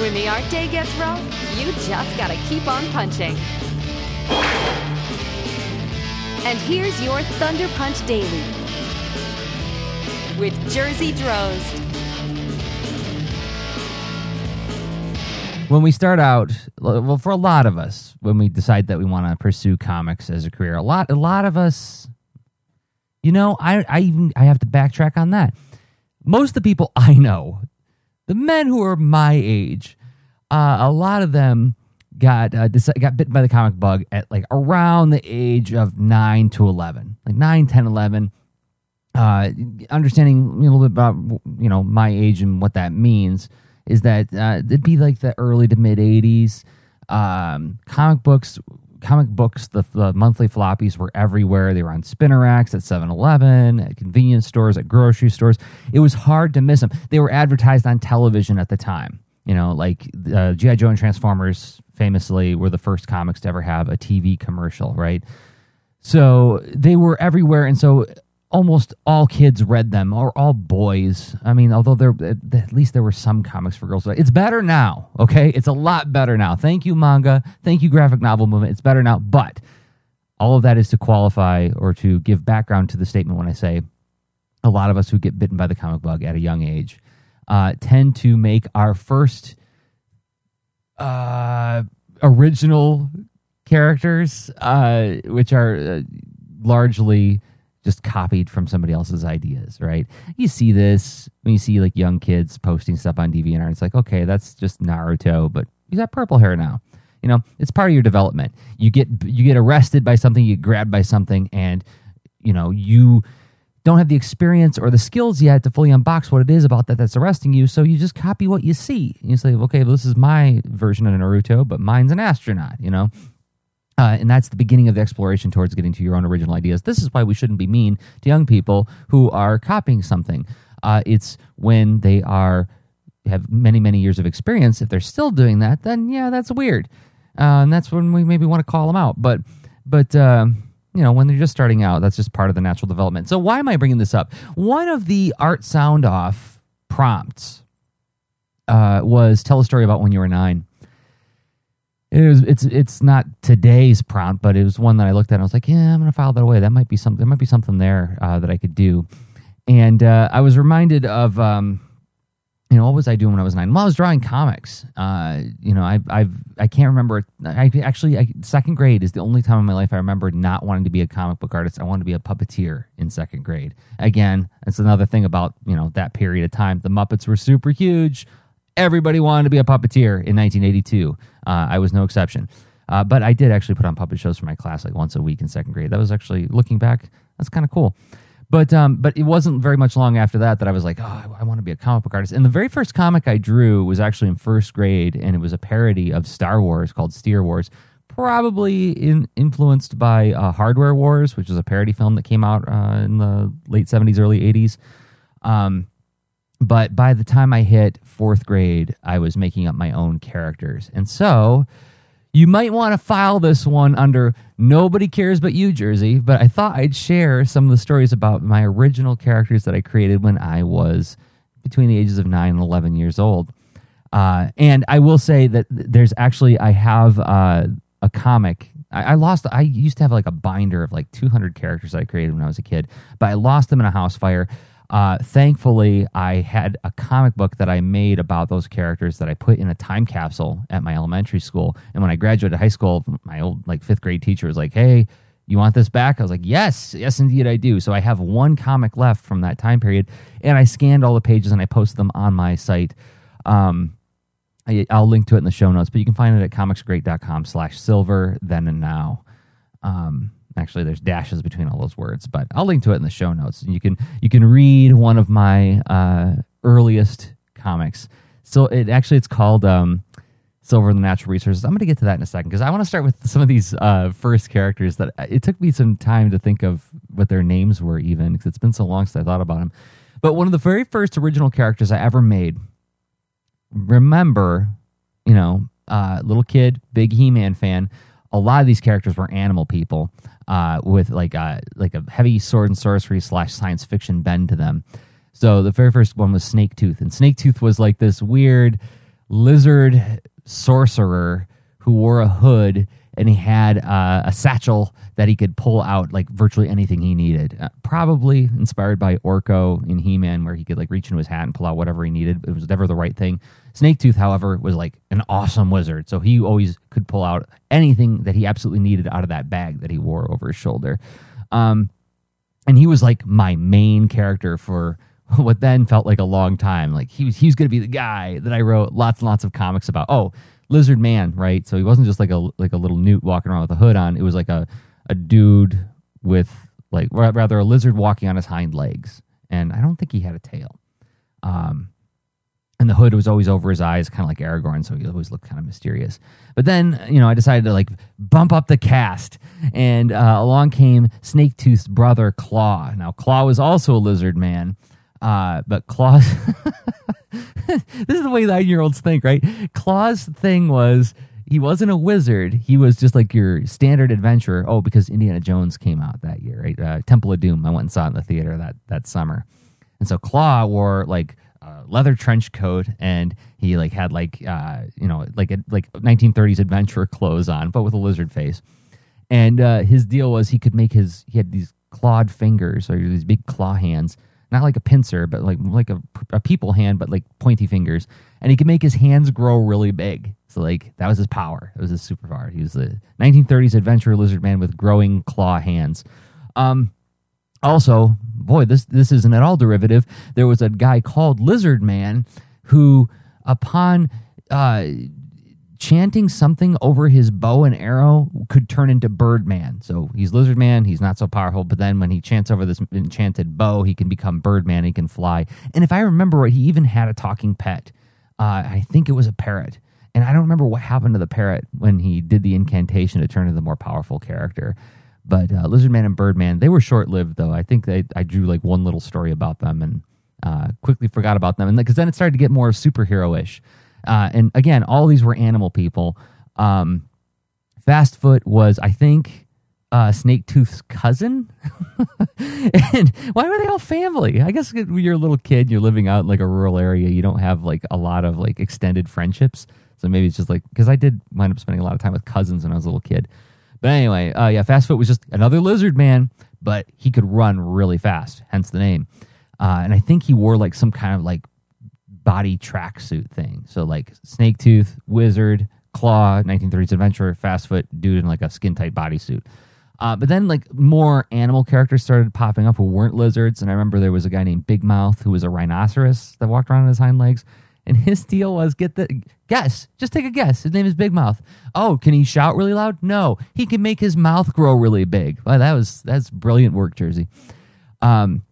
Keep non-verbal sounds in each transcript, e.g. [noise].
When the art day gets rough, you just gotta keep on punching. And here's your Thunder Punch Daily with Jerzy Drozd. when we start out, well, for a lot of us, when we decide that we want to pursue comics as a career, a lot, a lot of us, you know, I, I even I have to backtrack on that. Most of the people I know, the men who are my age, uh, a lot of them got uh, got bitten by the comic bug at like around the age of 9 to 11 like 9 10 11 uh, understanding a little bit about you know my age and what that means is that uh, it'd be like the early to mid 80s. Um, comic books, comic books, the, the, monthly floppies were everywhere. They were on spinner racks at 7 Eleven, at convenience stores, at grocery stores. It was hard to miss them. They were advertised on television at the time. You know, like uh, G.I. Joe and Transformers famously were the first comics to ever have a TV commercial, right? So they were everywhere. And so almost all kids read them or all boys. I mean although there at least there were some comics for girls. It's better now okay? It's a lot better now. Thank you manga. Thank you graphic novel movement. It's better now. But all of that is to qualify or to give background to the statement when i say a lot of us who get bitten by the comic bug at a young age uh, tend to make our first uh, original characters uh, which are uh, largely just copied from somebody else's ideas, right? You see this when you see like young kids posting stuff on DeviantArt. It's like, okay, that's just Naruto, but he's got purple hair now. You know, it's part of your development. You get you get arrested by something, you get grabbed by something, and you know you don't have the experience or the skills yet to fully unbox what it is about that that's arresting you. So you just copy what you see. And You say, okay, well, this is my version of Naruto, but mine's an astronaut. You know, uh, and that's the beginning of the exploration towards getting to your own original ideas. This is why we shouldn't be mean to young people who are copying something. Uh, it's when they are have many many years of experience. If they're still doing that, then yeah, that's weird, uh, and that's when we maybe want to call them out. But but uh, you know when they're just starting out, that's just part of the natural development. So why am I bringing this up? One of the Art Soundoff prompts uh, was tell a story about when you were nine it was it's it's not today's prompt, but it was one that I looked at. and I was like, yeah, I'm gonna file that away. That might be something. There might be something there uh, that I could do. And uh, I was reminded of, um, you know, what was I doing when I was nine? Well, I was drawing comics. Uh, you know, I I've I can't remember. I actually I, second grade is the only time in my life I remember not wanting to be a comic book artist. I wanted to be a puppeteer in second grade. Again, it's another thing about you know that period of time. The Muppets were super huge everybody wanted to be a puppeteer in 1982. Uh, I was no exception. Uh, but I did actually put on puppet shows for my class like once a week in second grade. That was actually looking back, that's kind of cool. But um, but it wasn't very much long after that that I was like, oh, I, I want to be a comic book artist. And the very first comic I drew was actually in first grade, and it was a parody of Star Wars called Steer Wars, probably in, influenced by uh, Hardware Wars, which was a parody film that came out uh, in the late '70s, early '80s. Um, but by the time I hit fourth grade, I was making up my own characters. And so you might want to file this one under Nobody Cares But You, Jerzy. But I thought I'd share some of the stories about my original characters that I created when I was between the ages of 9 and 11 years old. Uh, and I will say that there's actually, I have uh, a comic. I, I, lost, I used to have like a binder of like 200 characters I created when I was a kid, but I lost them in a house fire. Uh, thankfully, I had a comic book that I made about those characters that I put in a time capsule at my elementary school. And when I graduated high school, my old like fifth grade teacher was like, "Hey, you want this back?" I was like, "Yes, yes, indeed, I do." So I have one comic left from that time period, and I scanned all the pages and I posted them on my site. Um, I, will link to it in the show notes, but you can find it at comicsgreat.com slash silver then and now. Um, Actually, there's dashes between all those words, but I'll link to it in the show notes. You can you can read one of my uh, earliest comics. So it actually it's called um, Silver and the Natural Resources. I'm going to get to that in a second because I want to start with some of these uh, first characters that uh, it took me some time to think of what their names were, even because it's been so long since I thought about them. But one of the very first original characters I ever made, remember, you know, uh, little kid, big He Man fan. A lot of these characters were animal people uh, with like a uh, like a heavy sword and sorcery slash science fiction bend to them. So the very first one was Snaketooth, and Snaketooth was like this weird lizard sorcerer who wore a hood and he had uh, a satchel that he could pull out like virtually anything he needed. Uh, probably inspired by Orko in He Man, where he could like reach into his hat and pull out whatever he needed. It was never the right thing. Snaketooth, however, was like an awesome wizard, so he always could pull out anything that he absolutely needed out of that bag that he wore over his shoulder. Um, and he was like my main character for [laughs] what then felt like a long time. Like he was he was going to be the guy that I wrote lots and lots of comics about. Oh, Lizard Man, right? So he wasn't just like a like a little newt walking around with a hood on. It was like a a dude with like rather a lizard walking on his hind legs, and I don't think he had a tail. Um, and the hood was always over his eyes, kind of like Aragorn, so he always looked kind of mysterious. But then, you know, I decided to like bump up the cast, and uh, along came Snaketooth's brother Claw. Now, Claw was also a lizard man, uh, but Claw's [laughs] this is the way nine year olds think, right? Claw's thing was he wasn't a wizard. He was just like your standard adventurer. Oh, because Indiana Jones came out that year, right? Uh, Temple of Doom. I went and saw it in the theater that that summer, and so Claw wore like a leather trench coat, and he like had like uh, you know like a, like 1930s adventurer clothes on, but with a lizard face. And uh, his deal was he could make his he had these clawed fingers or these big claw hands not like a pincer, but like like a, a people hand, but like pointy fingers, and he could make his hands grow really big. So like that was his power. It was his superpower. He was the 1930s adventurer lizard man with growing claw hands. Um, also, boy, this this isn't at all derivative. There was a guy called Lizard Man who, upon uh, chanting something over his bow and arrow could turn into Birdman. So he's Lizard Man, he's not so powerful, but then when he chants over this enchanted bow, he can become Birdman, he can fly. And if I remember right, he even had a talking pet. Uh, I think it was a parrot. And I don't remember what happened to the parrot when he did the incantation to turn into the more powerful character. But uh, Lizard Man and Birdman, they were short lived, though. I think they, I drew like one little story about them and uh, quickly forgot about them. And because then it started to get more superhero ish. Uh, and again, all these were animal people. Um, Fastfoot was, I think, uh, Snaketooth's cousin. [laughs] and why were they all family? I guess when you're a little kid, you're living out in like a rural area, you don't have like a lot of like extended friendships. So maybe it's just like, because I did wind up spending a lot of time with cousins when I was a little kid. But anyway, uh, yeah, Fastfoot was just another lizard man, but he could run really fast, hence the name. Uh, and I think he wore like some kind of like body tracksuit thing. So like Snaketooth, wizard, claw, 1930s adventurer, fastfoot dude in like a skin tight bodysuit. Uh, but then like more animal characters started popping up who weren't lizards. And I remember there was a guy named Big Mouth who was a rhinoceros that walked around on his hind legs. And his deal was get the guess, just take a guess. His name is Big Mouth. Oh, can he shout really loud? No, he can make his mouth grow really big. Well, that was that's brilliant work, Jerzy. Um,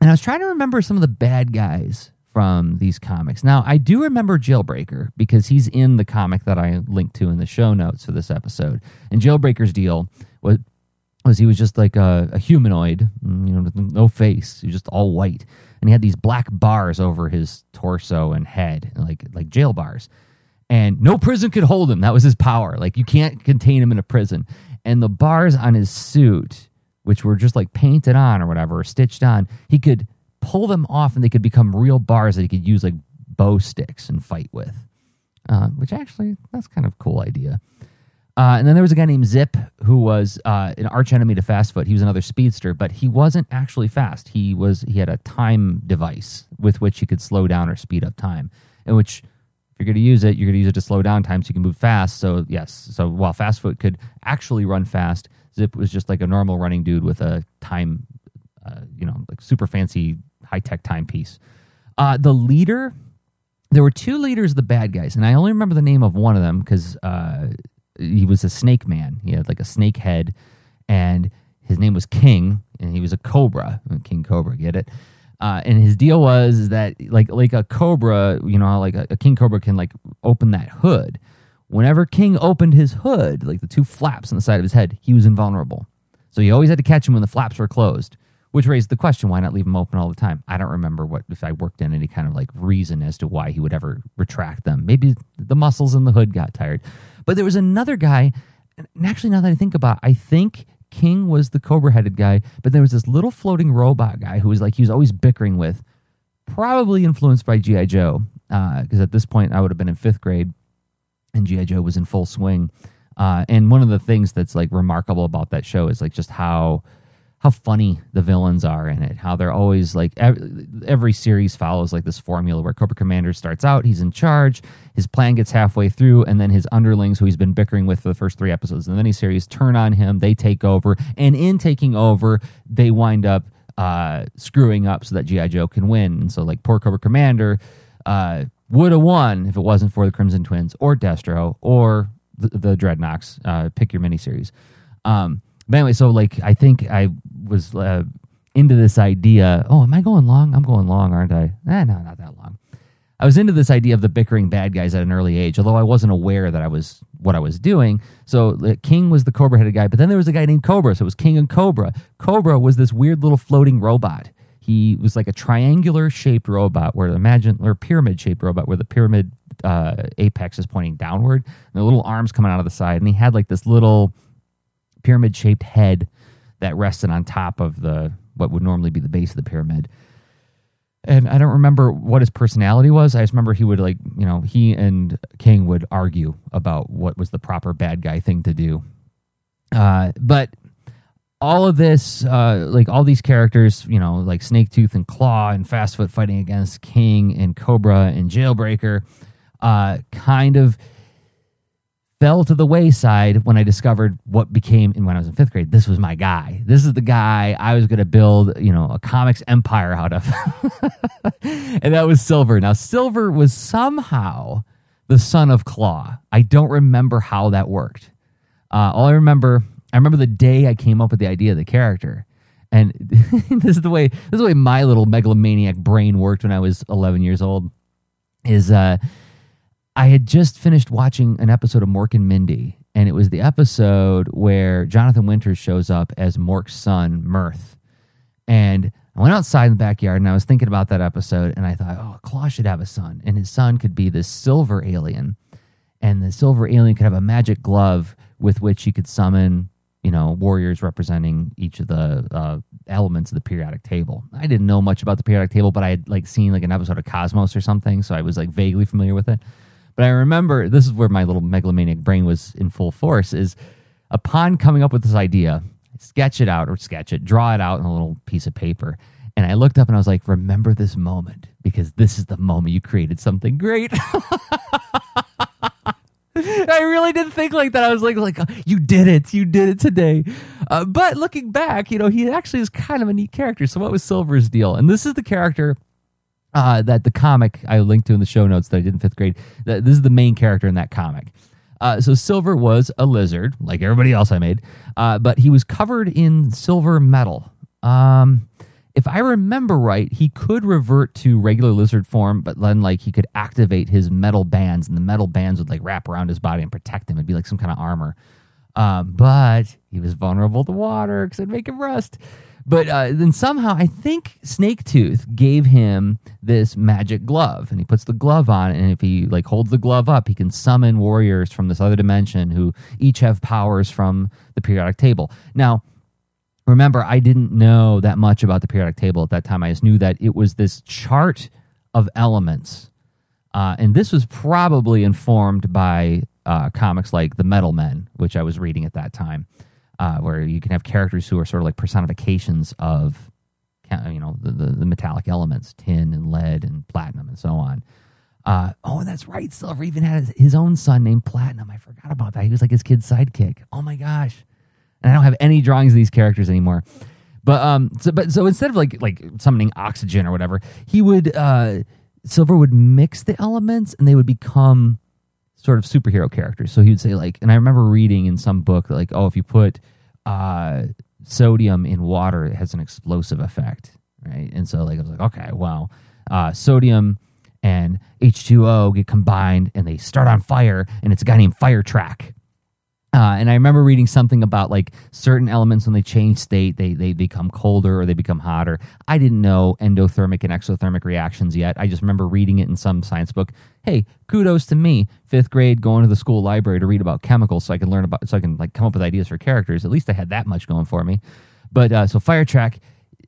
and I was trying to remember some of the bad guys from these comics. Now, I do remember Jailbreaker because he's in the comic that I linked to in the show notes for this episode. And Jailbreaker's deal was was he was just like a, a humanoid, mm, you know, no face, he was just all white, and he had these black bars over his torso and head, like like jail bars. And no prison could hold him. That was his power. Like you can't contain him in a prison. And the bars on his suit, which were just like painted on or whatever, or stitched on, he could pull them off and they could become real bars that he could use like bow sticks and fight with. Uh, which actually, that's kind of a cool idea. Uh, and then there was a guy named Zip who was uh, an arch enemy to Fastfoot. He was another speedster, but he wasn't actually fast. He was he had a time device with which he could slow down or speed up time. In which, if you're going to use it, you're going to use it to slow down time so you can move fast. So yes, so while Fastfoot could actually run fast, Zip was just like a normal running dude with a time, uh, you know, like super fancy high tech timepiece. Uh, the leader, there were two leaders, the bad guys, and I only remember the name of one of them because uh, he was a snake man. He had like a snake head, and his name was King, and he was a cobra, King Cobra. Get it? Uh, and his deal was that like like a cobra, you know, like a, a king cobra can like open that hood. Whenever King opened his hood, like the two flaps on the side of his head, he was invulnerable. So you always had to catch him when the flaps were closed which raised the question why not leave them open all the time? I don't remember what if i worked in any kind of like reason as to why he would ever retract them. Maybe the muscles in the hood got tired. But there was another guy and actually now that i think about it, i think king was the cobra headed guy but there was this little floating robot guy who was like he was always bickering with probably influenced by gi joe because at this point I would have been in fifth grade, and GI Joe was in full swing. Uh, and one of the things that's like remarkable about that show is like just how how funny the villains are in it. How they're always like every, every, series follows like this formula where Cobra Commander starts out, he's in charge, his plan gets halfway through, and then his underlings, who he's been bickering with for the first three episodes, and then these series turn on him, they take over, and in taking over, they wind up uh, screwing up so that GI Joe can win. And so like poor Cobra Commander uh, would have won if it wasn't for the Crimson Twins or Destro or the, the Dreadnoks. Uh, pick your miniseries. Um, but anyway, so like I think I was uh, into this idea. Oh, am I going long? I'm going long, aren't I? Eh, no, not that long. I was into this idea of the bickering bad guys at an early age, although I wasn't aware that I was what I was doing. So uh, King was the Cobra headed guy, but then there was a guy named Cobra, so it was King and Cobra. Cobra was this weird little floating robot. He was like a triangular shaped robot, where imagine or pyramid shaped robot, where the pyramid uh, apex is pointing downward, and the little arms coming out of the side, and he had like this little pyramid shaped head that rested on top of the what would normally be the base of the pyramid. And I don't remember what his personality was. I just remember he would like, you know, he and King would argue about what was the proper bad guy thing to do. Uh, but all of this, uh, like all these characters, you know, like Snaketooth and Claw and Fastfoot fighting against King and Cobra and Jailbreaker, uh, kind of fell to the wayside when I discovered what became, and when I was in fifth grade, this was my guy. This is the guy I was going to build, you know, a comics empire out of. [laughs] and that was Silver. Now, Silver was somehow the son of Claw. I don't remember how that worked. Uh, all I remember, I remember the day I came up with the idea of the character. And [laughs] this is the way this is the way my little megalomaniac brain worked when I was 11 years old. Is uh, I had just finished watching an episode of Mork and Mindy, and it was the episode where Jonathan Winters shows up as Mork's son, Mearth. And I went outside in the backyard and I was thinking about that episode, and I thought, oh, Claw should have a son, and his son could be this silver alien, and the silver alien could have a magic glove with which he could summon, you know, warriors representing each of the uh, elements of the periodic table. I didn't know much about the periodic table, but I had like seen like an episode of Cosmos or something, so I was like vaguely familiar with it. But I remember this is where my little megalomaniac brain was in full force is upon coming up with this idea, sketch it out or sketch it, draw it out on a little piece of paper. And I looked up and I was like, remember this moment because this is the moment you created something great. [laughs] I really didn't think like that. I was like, like you did it, you did it today. Uh, but looking back, you know, he actually is kind of a neat character. So what was Silver's deal? And this is the character uh, that the comic I linked to in the show notes that I did in fifth grade. That this is the main character in that comic. Uh, so Silver was a lizard, like everybody else I made, uh, but he was covered in silver metal. Um, if I remember right, he could revert to regular lizard form, but then like he could activate his metal bands, and the metal bands would like wrap around his body and protect him. It'd be like some kind of armor. Um, but he was vulnerable to water because it'd make him rust. But uh, then somehow, I think Snaketooth gave him this magic glove, and he puts the glove on, and if he like holds the glove up, he can summon warriors from this other dimension who each have powers from the periodic table. Now, remember, I didn't know that much about the periodic table at that time. I just knew that it was this chart of elements, uh, and this was probably informed by uh, comics like the Metal Men, which I was reading at that time uh, where you can have characters who are sort of like personifications of you know the, the, the metallic elements tin and lead and platinum and so on. Uh, oh that's right. Silver even had his own son named platinum. I forgot about that. He was like his kid's sidekick. Oh my gosh. And i don't have any drawings of these characters anymore. But um so but so instead of like like summoning oxygen or whatever he would uh silver would mix the elements and they would become sort of superhero characters. So he would say like, and I remember reading in some book like, oh, if you put uh, sodium in water, it has an explosive effect, right? And so like I was like, okay, well, uh, sodium and H2O get combined and they start on fire, and it's a guy named Firetrack. Uh, and I remember reading something about like certain elements when they change state, they they become colder or they become hotter. I didn't know endothermic and exothermic reactions yet. I just remember reading it in some science book. Hey, kudos to me, fifth grade, going to the school library to read about chemicals, so I can learn about, so I can like come up with ideas for characters. At least I had that much going for me. But uh, so Firetrack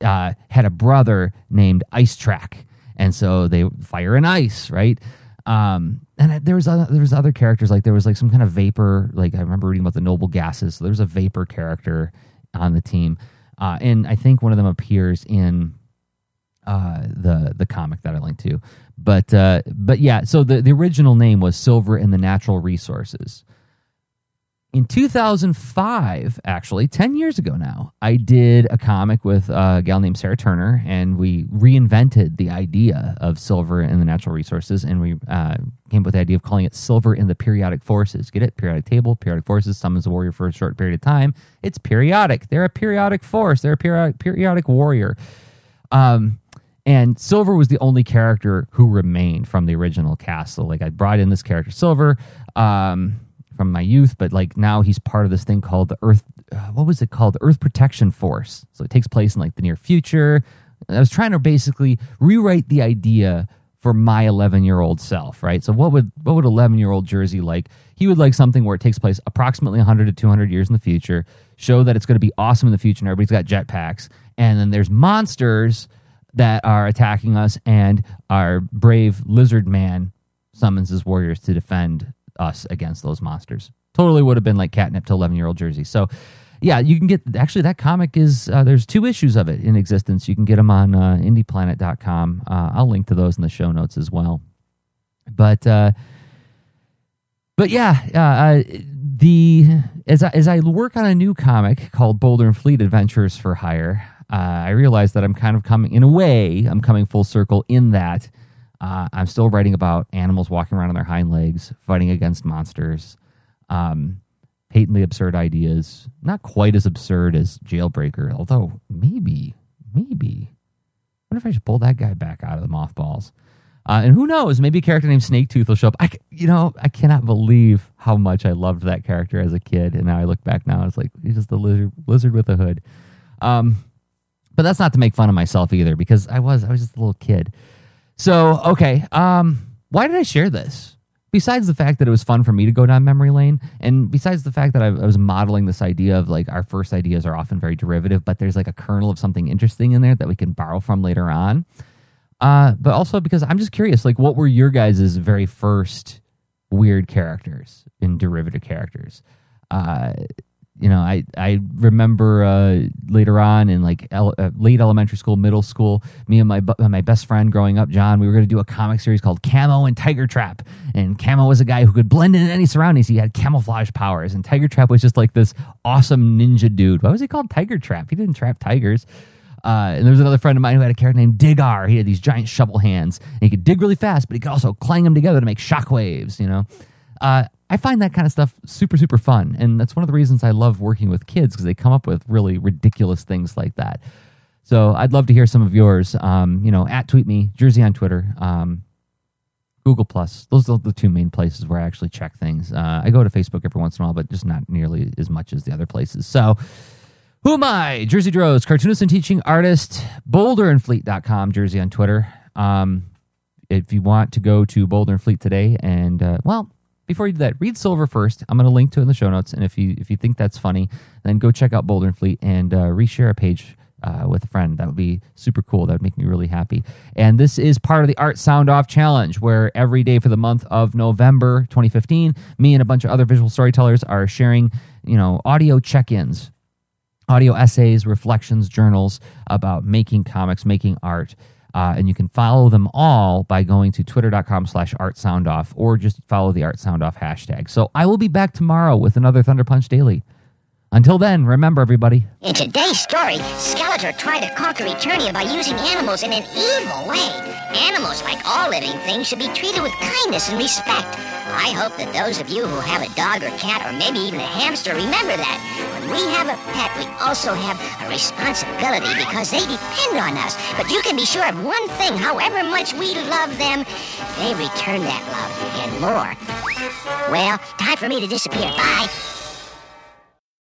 uh, had a brother named Ice Track and so they fire and ice, right? Um, and there was other, there was other characters like there was like some kind of vapor. Like I remember reading about the noble gases. So there's a vapor character on the team, uh, and I think one of them appears in uh, the the comic that I linked to. But uh, but yeah, so the the original name was Silver in the Natural Resources in 2005, actually, 10 years ago now, I did a comic with a gal named Sarah Turner, and we reinvented the idea of silver in the natural resources, and we uh, came up with the idea of calling it Silver and the Periodic Forces. Get it? Periodic table, periodic forces, summons a warrior for a short period of time. It's periodic. They're a periodic force, they're a periodic, periodic warrior. Um, and Silver was the only character who remained from the original cast. So, like, I brought in this character, Silver. Um, from my youth, but like now he's part of this thing called the Earth. Uh, what was it called? The Earth Protection Force. So it takes place in like the near future. I was trying to basically rewrite the idea for my 11 year old self, right? So what would what would 11 year old Jerzy like? He would like something where it takes place approximately 100 to 200 years in the future. Show that it's going to be awesome in the future, and everybody's got jetpacks, and then there's monsters that are attacking us, and our brave lizard man summons his warriors to defend us against those monsters. Totally would have been like catnip to 11 year old Jerzy. So, yeah, you can get actually that comic is uh, there's two issues of it in existence. You can get them on uh, indieplanet.com. Uh, I'll link to those in the show notes as well. But, uh, but yeah, uh, the as I, as I work on a new comic called Boulder and Fleet Adventurers for Hire, uh, I realize that I'm kind of coming in a way. I'm coming full circle in that uh, I'm still writing about animals walking around on their hind legs, fighting against monsters, um, patently absurd ideas. Not quite as absurd as Jailbreaker, although maybe, maybe. I wonder if I should pull that guy back out of the mothballs. Uh, and who knows? Maybe a character named Snaketooth will show up. I, you know, I cannot believe how much I loved that character as a kid, and now I look back now, it's like he's just a lizard, lizard with a hood. Um, but that's not to make fun of myself either, because I was, I was just a little kid. So, okay, um, why did I share this? Besides the fact that it was fun for me to go down memory lane, and besides the fact that I, I was modeling this idea of like our first ideas are often very derivative, but there's like a kernel of something interesting in there that we can borrow from later on. Uh, but also because I'm just curious, like, what were your guys' very first weird characters and derivative characters? Uh, you know, I I remember uh, later on in like ele- uh, late elementary school, middle school, me and my my best friend growing up, John, we were going to do a comic series called Camo and Tiger Trap. And Camo was a guy who could blend in any surroundings. He had camouflage powers, and Tiger Trap was just like this awesome ninja dude. Why was he called Tiger Trap? He didn't trap tigers. Uh, and there was another friend of mine who had a character named Digar. He had these giant shovel hands, and he could dig really fast, but he could also clang them together to make shockwaves. You know. Uh, I find that kind of stuff super, super fun. And that's one of the reasons I love working with kids because they come up with really ridiculous things like that. So I'd love to hear some of yours. Um, you know, at tweet me, Jerzy on Twitter, um, Google Plus. Those are the two main places where I actually check things. Uh, I go to Facebook every once in a while, but just not nearly as much as the other places. So who am I? Jerzy Drozd, cartoonist and teaching artist, boulderandfleet.com, Jerzy on Twitter. Um, if you want to go to Boulder and Fleet today and, uh, well, before you do that, read Silver first. I'm going to link to it in the show notes, and if you if you think that's funny, then go check out Boulder and Fleet and uh, reshare a page uh, with a friend. That would be super cool. That would make me really happy. And this is part of the Art Soundoff Challenge, where every day for the month of November 2015, me and a bunch of other visual storytellers are sharing, you know, audio check-ins, audio essays, reflections, journals about making comics, making art. Uh, and you can follow them all by going to twitter.com slash Art Soundoff or just follow the Art Soundoff hashtag. So I will be back tomorrow with another Thunder Punch Daily. Until then, remember everybody. In today's story, Skeletor tried to conquer Eternia by using animals in an evil way. Animals, like all living things, should be treated with kindness and respect. I hope that those of you who have a dog or cat or maybe even a hamster remember that. When we have a pet, we also have a responsibility because they depend on us. But you can be sure of one thing, however much we love them, they return that love and more. Well, time for me to disappear. Bye.